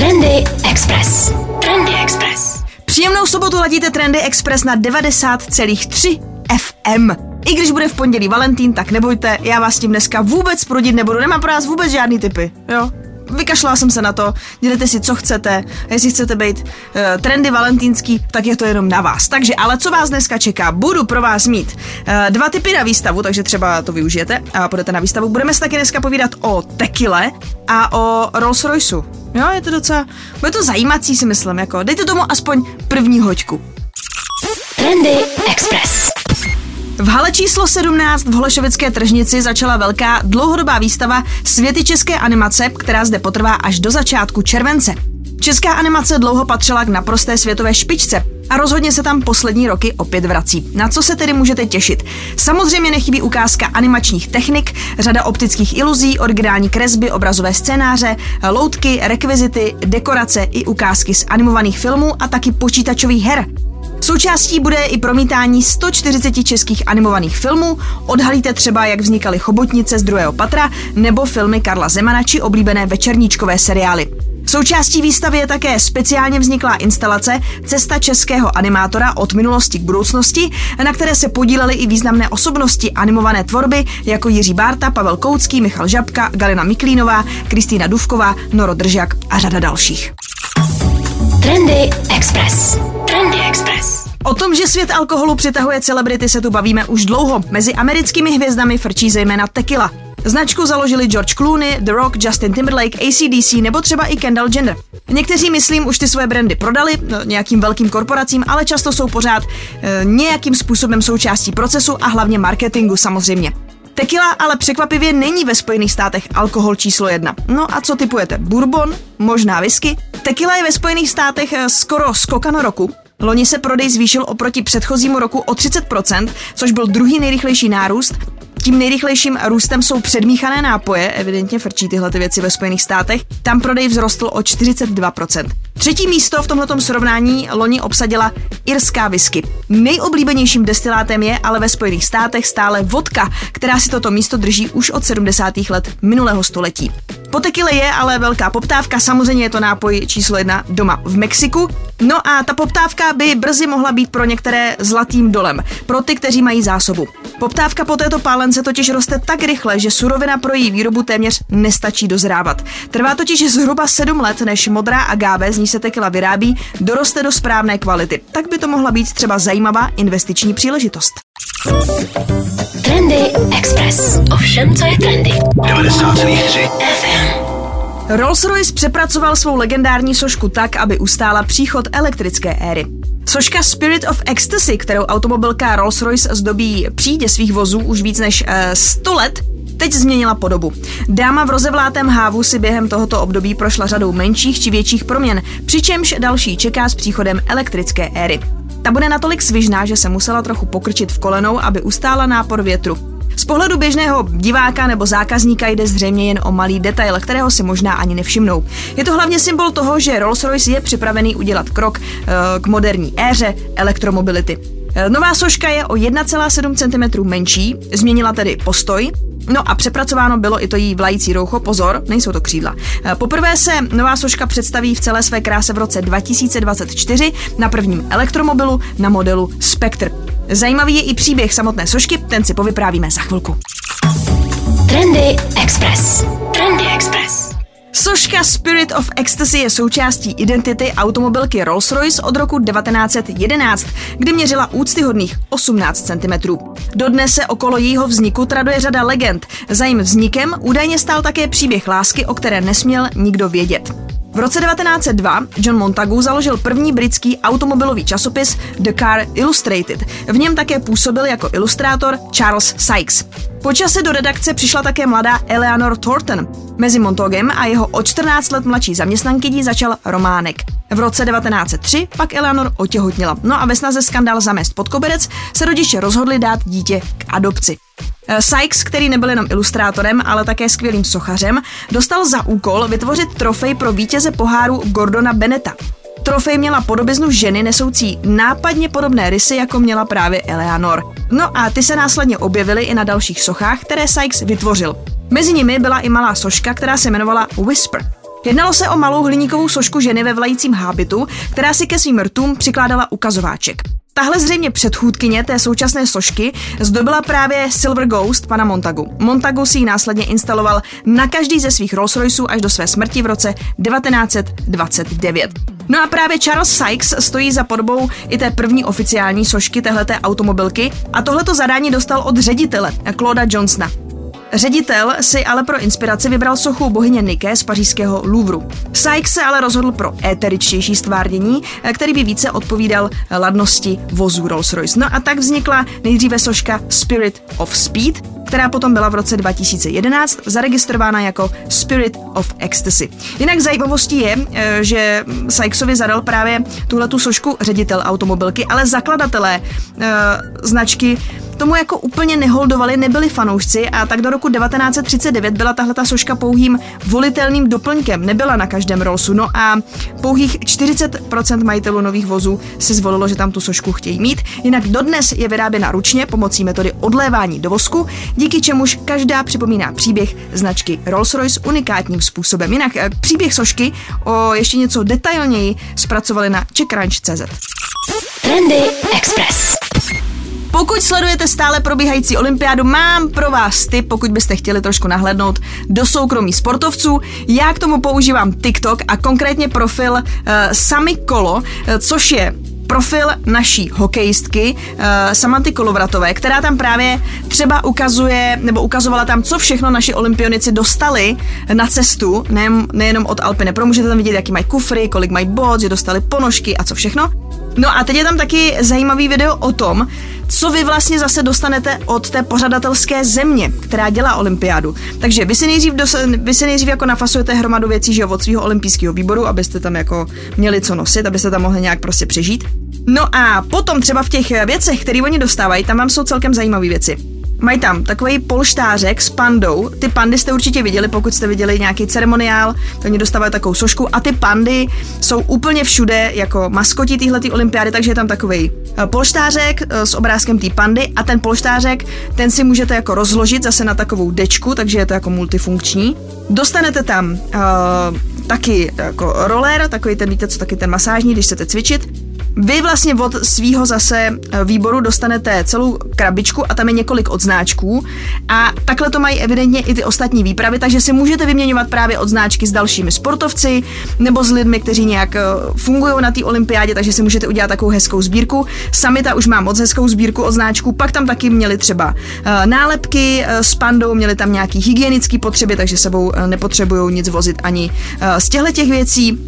Trendy Express. Trendy Express. Příjemnou sobotu ladíte Trendy Express na 90,3 FM. I když bude v pondělí Valentín, tak nebojte, já vás tím dneska vůbec prudit nebudu, nemám pro vás vůbec žádný typy, jo? Vykašlala jsem se na to, dělejte si, co chcete, jestli chcete být uh, trendy valentýnský, tak je to jenom na vás. Takže, ale co vás dneska čeká? Budu pro vás mít uh, dva typy na výstavu, takže třeba to využijete a půjdete na výstavu. Budeme se taky dneska povídat o tekile a o Rolls Royceu. Jo, je to docela, bude to zajímací si myslím, jako dejte tomu aspoň první hoďku. Trendy Express. V hale číslo 17 v Holešovické tržnici začala velká dlouhodobá výstava Světy české animace, která zde potrvá až do začátku července. Česká animace dlouho patřila k naprosté světové špičce a rozhodně se tam poslední roky opět vrací. Na co se tedy můžete těšit? Samozřejmě nechybí ukázka animačních technik, řada optických iluzí, originální kresby, obrazové scénáře, loutky, rekvizity, dekorace i ukázky z animovaných filmů a taky počítačových her. Součástí bude i promítání 140 českých animovaných filmů, odhalíte třeba, jak vznikaly chobotnice z druhého patra nebo filmy Karla Zemana či oblíbené večerníčkové seriály. Součástí výstavy je také speciálně vzniklá instalace Cesta českého animátora od minulosti k budoucnosti, na které se podílely i významné osobnosti animované tvorby jako Jiří Bárta, Pavel Koucký, Michal Žabka, Galina Miklínová, Kristýna Duvková, Noro Držak a řada dalších. Trendy Express. Express. O tom, že svět alkoholu přitahuje celebrity, se tu bavíme už dlouho. Mezi americkými hvězdami frčí zejména tequila. Značku založili George Clooney, The Rock, Justin Timberlake, ACDC nebo třeba i Kendall Jenner. Někteří, myslím, už ty svoje brandy prodali no, nějakým velkým korporacím, ale často jsou pořád e, nějakým způsobem součástí procesu a hlavně marketingu samozřejmě. Tequila ale překvapivě není ve Spojených státech alkohol číslo jedna. No a co typujete? Bourbon? Možná whisky? Tequila je ve Spojených státech eh, skoro skokan roku. Loni se prodej zvýšil oproti předchozímu roku o 30%, což byl druhý nejrychlejší nárůst tím nejrychlejším růstem jsou předmíchané nápoje, evidentně frčí tyhle ty věci ve Spojených státech. Tam prodej vzrostl o 42%. Třetí místo v tomto srovnání loni obsadila irská whisky. Nejoblíbenějším destilátem je ale ve Spojených státech stále vodka, která si toto místo drží už od 70. let minulého století. Po tekile je ale velká poptávka, samozřejmě je to nápoj číslo jedna doma v Mexiku. No a ta poptávka by brzy mohla být pro některé zlatým dolem, pro ty, kteří mají zásobu. Poptávka po této pálence totiž roste tak rychle, že surovina pro její výrobu téměř nestačí dozrávat. Trvá totiž zhruba 7 let, než modrá agáve, z ní se tekila vyrábí, doroste do správné kvality. Tak by to mohla být třeba zajímavá investiční příležitost. Trendy Express. Ovšem, co je trendy. 90,3 FM. Rolls-Royce přepracoval svou legendární sošku tak, aby ustála příchod elektrické éry. Soška Spirit of Ecstasy, kterou automobilka Rolls-Royce zdobí přídě svých vozů už víc než uh, 100 let, teď změnila podobu. Dáma v rozevlátém hávu si během tohoto období prošla řadou menších či větších proměn, přičemž další čeká s příchodem elektrické éry. Ta bude natolik svižná, že se musela trochu pokrčit v kolenou, aby ustála nápor větru. Z pohledu běžného diváka nebo zákazníka jde zřejmě jen o malý detail, kterého si možná ani nevšimnou. Je to hlavně symbol toho, že Rolls-Royce je připravený udělat krok e, k moderní éře elektromobility. E, nová soška je o 1,7 cm menší, změnila tedy postoj, No a přepracováno bylo i to jí vlající roucho, pozor, nejsou to křídla. E, poprvé se nová soška představí v celé své kráse v roce 2024 na prvním elektromobilu na modelu Spectre. Zajímavý je i příběh samotné sošky, ten si povyprávíme za chvilku. Trendy Express. Trendy Express. Soška Spirit of Ecstasy je součástí identity automobilky Rolls-Royce od roku 1911, kdy měřila úctyhodných 18 cm. Dodnes se okolo jejího vzniku traduje řada legend. Za jím vznikem údajně stál také příběh lásky, o které nesměl nikdo vědět. Roce 1902 John Montagu založil první britský automobilový časopis The Car Illustrated. V něm také působil jako ilustrátor Charles Sykes. Po čase do redakce přišla také mladá Eleanor Thornton. Mezi Montagem a jeho o 14 let mladší zaměstnankyní začal románek. V roce 1903 pak Eleanor otěhotněla. No a ve snaze skandál zamést pod koberec se rodiče rozhodli dát dítě k adopci. Eh, Sykes, který nebyl jenom ilustrátorem, ale také skvělým sochařem, dostal za úkol vytvořit trofej pro vítěze poháru Gordona Beneta. Trofej měla podobiznu ženy nesoucí nápadně podobné rysy, jako měla právě Eleanor. No a ty se následně objevily i na dalších sochách, které Sykes vytvořil. Mezi nimi byla i malá soška, která se jmenovala Whisper. Jednalo se o malou hliníkovou sošku ženy ve vlajícím hábitu, která si ke svým rtům přikládala ukazováček. Tahle zřejmě předchůdkyně té současné sošky zdobila právě Silver Ghost pana Montagu. Montagu si ji následně instaloval na každý ze svých Rolls Royceů až do své smrti v roce 1929. No a právě Charles Sykes stojí za podobou i té první oficiální sošky téhleté automobilky a tohleto zadání dostal od ředitele Clauda Johnsona. Ředitel si ale pro inspiraci vybral sochu bohyně Nike z pařížského Louvru. Sykes se ale rozhodl pro éteričtější stvárnění, který by více odpovídal ladnosti vozů Rolls-Royce. No a tak vznikla nejdříve soška Spirit of Speed, která potom byla v roce 2011 zaregistrována jako Spirit of Ecstasy. Jinak zajímavostí je, eh, že Sykesovi zadal právě tuhle tu sošku ředitel automobilky, ale zakladatelé e, značky tomu jako úplně neholdovali, nebyli fanoušci a tak do roku 1939 byla tahle ta soška pouhým volitelným doplňkem, nebyla na každém Rollsu. No a pouhých 40% majitelů nových vozů si zvolilo, že tam tu sošku chtějí mít. Jinak dodnes je vyráběna ručně pomocí metody odlévání do vosku, díky čemuž každá připomíná příběh značky Rolls-Royce unikátním způsobem. Jinak eh, příběh sošky o ještě něco detailněji zpracovali na CheckRunch.cz. Trendy Express. Pokud sledujete stále probíhající olympiádu, mám pro vás tip, pokud byste chtěli trošku nahlédnout do soukromí sportovců. Já k tomu používám TikTok a konkrétně profil uh, Sami Kolo, uh, což je profil naší hokejistky uh, Samanty Kolovratové, která tam právě třeba ukazuje, nebo ukazovala tam, co všechno naši olympionici dostali na cestu, ne, nejenom od Alpine Pro, můžete tam vidět, jaký mají kufry, kolik mají bod, že dostali ponožky a co všechno. No a teď je tam taky zajímavý video o tom, co vy vlastně zase dostanete od té pořadatelské země, která dělá olympiádu. Takže vy si nejdřív, dos- vy si nejdřív jako nafasujete hromadu věcí, že od svého olympijského výboru, abyste tam jako měli co nosit, abyste tam mohli nějak prostě přežít. No a potom třeba v těch věcech, které oni dostávají, tam vám jsou celkem zajímavé věci. Mají tam takový polštářek s pandou. Ty pandy jste určitě viděli, pokud jste viděli nějaký ceremoniál, to oni dostávají takovou sošku a ty pandy jsou úplně všude jako maskoti téhle olympiády, takže je tam takový eh, polštářek eh, s obrázkem té pandy a ten polštářek, ten si můžete jako rozložit zase na takovou dečku, takže je to jako multifunkční. Dostanete tam uh, taky jako roller, takový ten, víte co, taky ten masážní, když chcete cvičit. Vy vlastně od svého zase eh, výboru dostanete celou krabičku a tam je několik odznáčků a takhle to mají evidentně i ty ostatní výpravy, takže si můžete vyměňovat právě odznáčky s dalšími sportovci nebo s lidmi, kteří nějak eh, fungují na té olympiádě, takže si můžete udělat takovou hezkou sbírku. Samita už má moc hezkou sbírku odznáčků, pak tam taky měli třeba eh, nálepky s pandou, měli tam nějaký hygienický potřeby, takže sebou nepotřebují nic vozit ani z těchto těch věcí.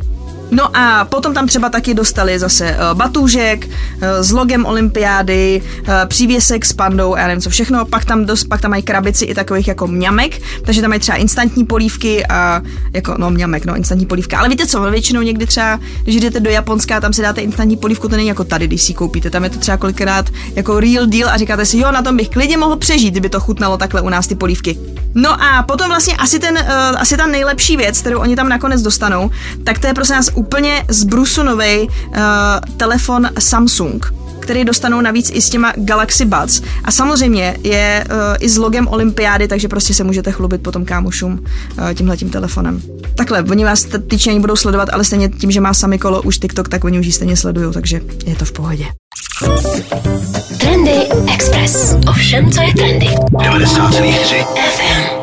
No a potom tam třeba taky dostali zase uh, batůžek uh, s logem olympiády, uh, přívěsek s pandou, já nevím co všechno, pak tam, dost, pak tam mají krabici i takových jako mňamek, takže tam mají třeba instantní polívky a jako, no mňamek, no instantní polívka, ale víte co, většinou někdy třeba, když jdete do Japonska, tam si dáte instantní polívku, to není jako tady, když si koupíte, tam je to třeba kolikrát jako real deal a říkáte si, jo, na tom bych klidně mohl přežít, kdyby to chutnalo takhle u nás ty polívky. No a potom vlastně asi ten, uh, asi ta nejlepší věc, kterou oni tam nakonec dostanou, tak to je prostě nás úplně zbrusunový uh, telefon Samsung který dostanou navíc i s těma Galaxy Buds. A samozřejmě je uh, i s logem Olympiády, takže prostě se můžete chlubit potom kámošům uh, tímhletím telefonem. Takhle, oni vás týčně budou sledovat, ale stejně tím, že má sami kolo už TikTok, tak oni už ji stejně sledují, takže je to v pohodě. Trendy Express. Ovšem, co je trendy. 90,3 FM.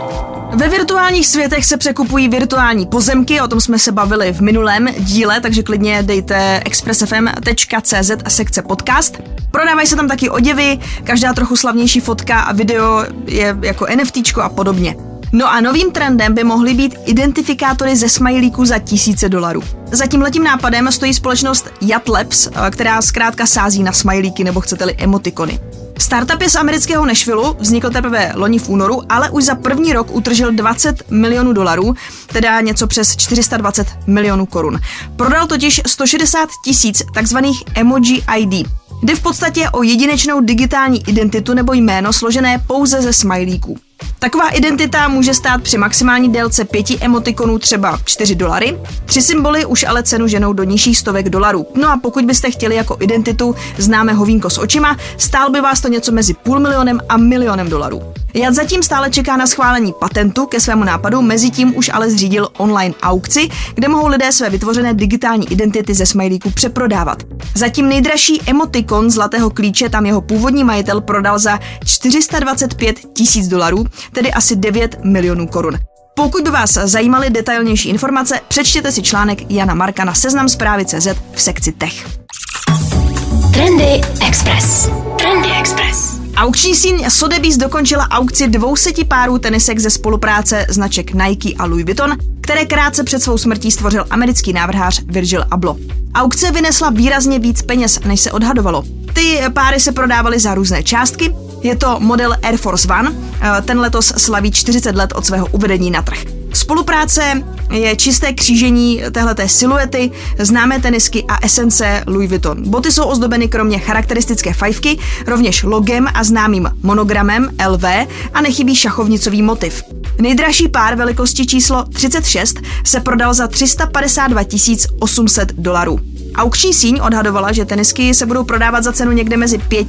Ve virtuálních světech se překupují virtuální pozemky, o tom jsme se bavili v minulém díle, takže klidně dejte expressfm.cz a sekce podcast. Prodávají se tam taky oděvy, každá trochu slavnější fotka a video je jako NFT a podobně. No a novým trendem by mohly být identifikátory ze smajlíků za tisíce dolarů. Za tímhletím nápadem stojí společnost Yacht Labs, která zkrátka sází na smajlíky nebo chcete-li emotikony. Startup je z amerického Nashvilleu, vznikl teprve loni v únoru, ale už za první rok utržil 20 milionů dolarů, teda něco přes 420 milionů korun. Prodal totiž 160 tisíc takzvaných emoji ID. Jde v podstatě o jedinečnou digitální identitu nebo jméno složené pouze ze smajlíků. Taková identita může stát při maximální délce pěti emotikonů třeba 4 dolary. Tři symboly už ale cenu ženou do nižších stovek dolarů. No a pokud byste chtěli jako identitu známe hovínko s očima, stál by vás to něco mezi půl milionem a milionem dolarů. Jad zatím stále čeká na schválení patentu ke svému nápadu, mezi tím už ale zřídil online aukci, kde mohou lidé své vytvořené digitální identity ze smajlíku přeprodávat. Zatím nejdražší emotikon zlatého klíče tam jeho původní majitel prodal za 425 tisíc dolarů, tedy asi 9 milionů korun. Pokud by vás zajímaly detailnější informace, přečtěte si článek Jana Marka na seznam zprávy CZ v sekci Tech. Trendy Express. Trendy Express. Aukční síň Sotheby's dokončila aukci 200 párů tenisek ze spolupráce značek Nike a Louis Vuitton, které krátce před svou smrtí stvořil americký návrhář Virgil Abloh. Aukce vynesla výrazně víc peněz, než se odhadovalo. Ty páry se prodávaly za různé částky. Je to model Air Force One, eh, ten letos slaví 40 let od svého uvedení na trh. Spolupráce je čisté křížení téhleté siluety, známé tenisky a esence Louis Vuitton. Boty jsou ozdobeny kromě charakteristické fajfky rovněž logem a známým monogramem LV a nechybí šachovnicový motiv. Nejdražší pár velikosti číslo 36 se prodal za 352 800 dolarů. Aukční síň odhadovala, že tenisky se budou prodávat za cenu někde mezi 5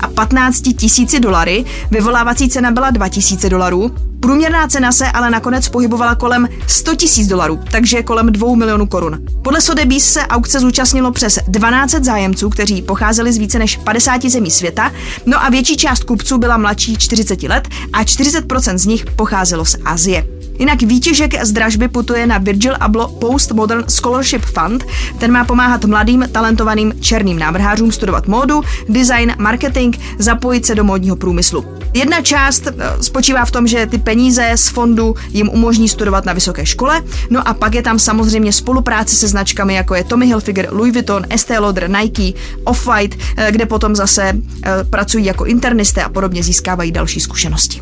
a 15 tisíci dolary, vyvolávací cena byla 2 tisíce dolarů, Průměrná cena se ale nakonec pohybovala kolem 100 tisíc dolarů, takže kolem 2 milionů korun. Podle Sotheby's se aukce zúčastnilo přes 12 zájemců, kteří pocházeli z více než 50 zemí světa, no a větší část kupců byla mladší 40 let a 40% z nich pocházelo z Asie. Jinak výtěžek z dražby putuje na Virgil Abloh Postmodern Scholarship Fund. Ten má pomáhat mladým, talentovaným černým návrhářům studovat módu, design, marketing, zapojit se do módního průmyslu. Jedna část eh, spočívá v tom, že ty peníze z fondu jim umožní studovat na vysoké škole, no a pak je tam samozřejmě spolupráce se značkami jako je Tommy Hilfiger, Louis Vuitton, Estée Lauder, Nike, Off-White, eh, kde potom zase eh, pracují jako internisté a podobně získávají další zkušenosti.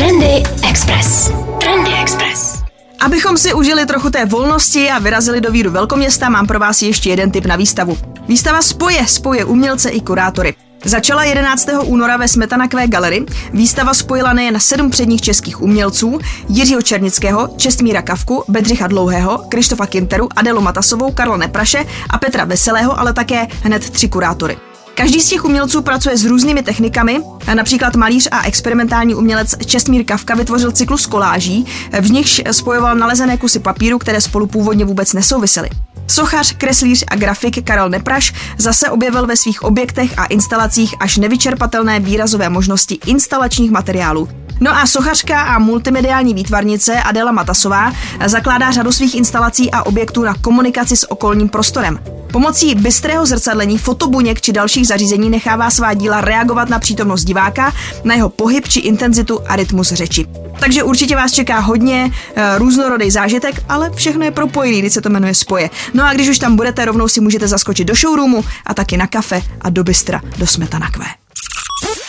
Trendy Express. Trendy Express. Abychom si užili trochu té volnosti a vyrazili do víru velkoměsta, mám pro vás ještě jeden tip na výstavu. Výstava spoje, spoje umělce i kurátory. Začala 11. února ve Smetanakvé galerii. Výstava spojila nejen sedm předních českých umělců, Jiřího Černického, Čestmíra Kavku, Bedřicha Dlouhého, Krištofa Kinteru, Adelu Matasovou, Karla Nepraše a Petra Veselého, ale také hned tři kurátory. Každý z těch umělců pracuje s různými technikami, například malíř a experimentální umělec Čestmír Kavka vytvořil cyklus koláží, v nichž spojoval nalezené kusy papíru, které spolu původně vůbec nesouvisely. Sochař, kreslíř a grafik Karel Nepraš zase objevil ve svých objektech a instalacích až nevyčerpatelné výrazové možnosti instalačních materiálů. No a sochařka a multimediální výtvarnice Adela Matasová zakládá řadu svých instalací a objektů na komunikaci s okolním prostorem. Pomocí bystrého zrcadlení, fotobuněk či dalších zařízení nechává svá díla reagovat na přítomnost diváka, na jeho pohyb či intenzitu a rytmus řeči. Takže určitě vás čeká hodně e, různorodý zážitek, ale všechno je propojený, když se to jmenuje spoje. No a když už tam budete, rovnou si můžete zaskočit do showroomu a taky na kafe a do bystra do Smetanakvé.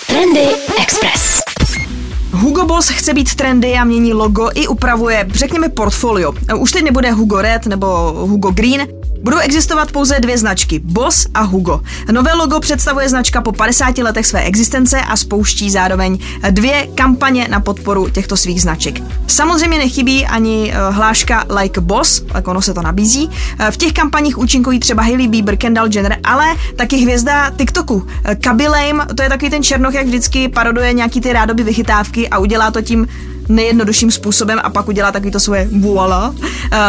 Trendy Express. Hugo Boss chce být trendy a mění logo i upravuje, řekněme, portfolio. Už teď nebude Hugo Red nebo Hugo Green, Budou existovat pouze dvě značky, Boss a Hugo. Nové logo představuje značka po 50 letech své existence a spouští zároveň dvě kampaně na podporu těchto svých značek. Samozřejmě nechybí ani eh, hláška Like Boss, tak ono se to nabízí. Eh, v těch kampaních účinkují třeba Hailey Bieber, Kendall Jenner, ale taky hvězda TikToku. Eh, Kaby Lame, to je takový ten černoch, jak vždycky paroduje nějaký ty rádoby vychytávky a udělá to tím nejjednodušším způsobem a pak udělá takový to svoje voila. Uh,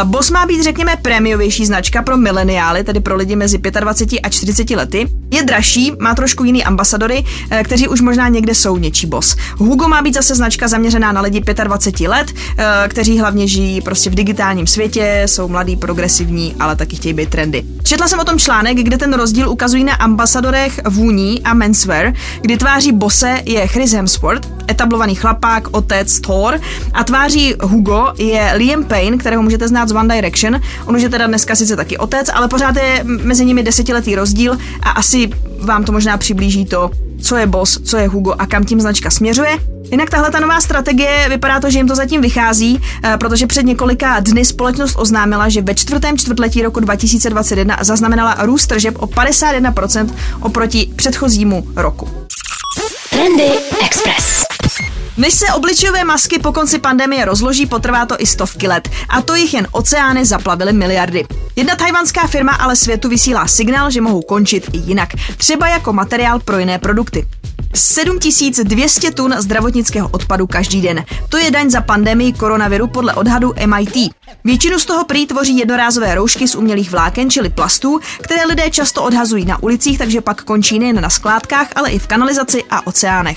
Boss má být, řekněme, prémiovější značka pro mileniály, tedy pro lidi mezi 25 a 40 lety. Je dražší, má trošku jiný ambasadory, uh, kteří už možná někde jsou něčí boss. Hugo má být zase značka zaměřená na lidi 25 let, uh, kteří hlavně žijí prostě v digitálním světě, jsou mladí, progresivní, ale taky chtějí být trendy. Četla jsem o tom článek, kde ten rozdíl ukazují na ambasadorech vůní a menswear, kdy tváří bose je Chris Hemsworth, etablovaný chlapák, otec, Thor a tváří Hugo je Liam Payne, kterého můžete znát z One Direction. On už je teda dneska sice taky otec, ale pořád je mezi nimi desetiletý rozdíl a asi vám to možná přiblíží to, co je boss, co je Hugo a kam tím značka směřuje. Jinak tahle ta nová strategie vypadá to, že jim to zatím vychází, eh, protože před několika dny společnost oznámila, že ve čtvrtém čtvrtletí roku 2021 zaznamenala růst tržeb o 51% oproti předchozímu roku. Trendy Express. Než se obličejové masky po konci pandemie rozloží, potrvá to i stovky let. A to jich jen oceány zaplavily miliardy. Jedna tajvanská firma ale světu vysílá signál, že mohou končit i jinak. Třeba jako materiál pro jiné produkty. 7200 tun zdravotnického odpadu každý den. To je daň za pandemii koronaviru podle odhadu MIT. Většinu z toho prý tvoří jednorázové roušky z umělých vláken, čili plastů, které lidé často odhazují na ulicích, takže pak končí nejen na skládkách, ale i v kanalizaci a oceánech.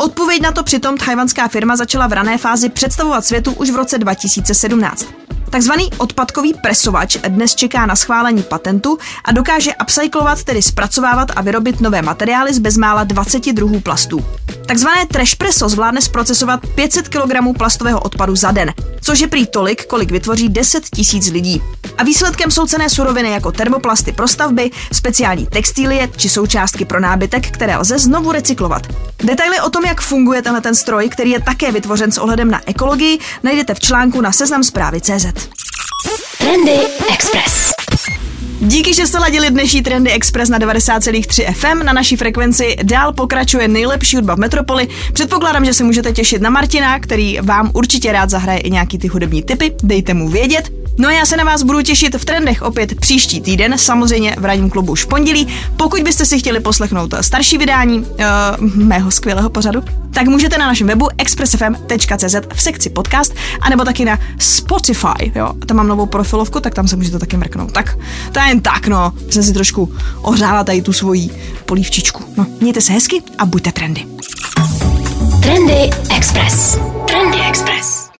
Odpověď na to přitom tajvanská firma začala v rané fázi představovat světu už v roce 2017. Takzvaný odpadkový presovač dnes čeká na schválení patentu a dokáže upcyklovat, tedy zpracovávat a vyrobit nové materiály z bezmála 20 druhů plastů. Takzvané trash preso zvládne zprocesovat 500 kg plastového odpadu za den, což je prý tolik, kolik vytvoří 10 tisíc lidí. A výsledkem jsou cené suroviny jako termoplasty pro stavby, speciální textilie či součástky pro nábytek, které lze znovu recyklovat. Detaily o tom, jak funguje tenhle ten stroj, který je také vytvořen s ohledem na ekologii, najdete v článku na seznam zprávy CZ. Trendy Express. Díky, že jste ladili dnešní Trendy Express na 90,3 FM. Na naší frekvenci dál pokračuje nejlepší hudba v Metropoli. Předpokládám, že se můžete těšit na Martina, který vám určitě rád zahraje i nějaký ty hudební typy. Dejte mu vědět. No a já se na vás budu těšit v trendech opět příští týden, samozřejmě v ranním klubu už pondělí. Pokud byste si chtěli poslechnout starší vydání uh, mého skvělého pořadu, tak můžete na našem webu expressfm.cz v sekci podcast, anebo taky na Spotify, jo. Tam mám novou profilovku, tak tam se můžete taky mrknout. Tak to je jen tak, no. Jsem si trošku ohřála tady tu svoji polívčičku. No, mějte se hezky a buďte trendy. Trendy Express. Trendy Express.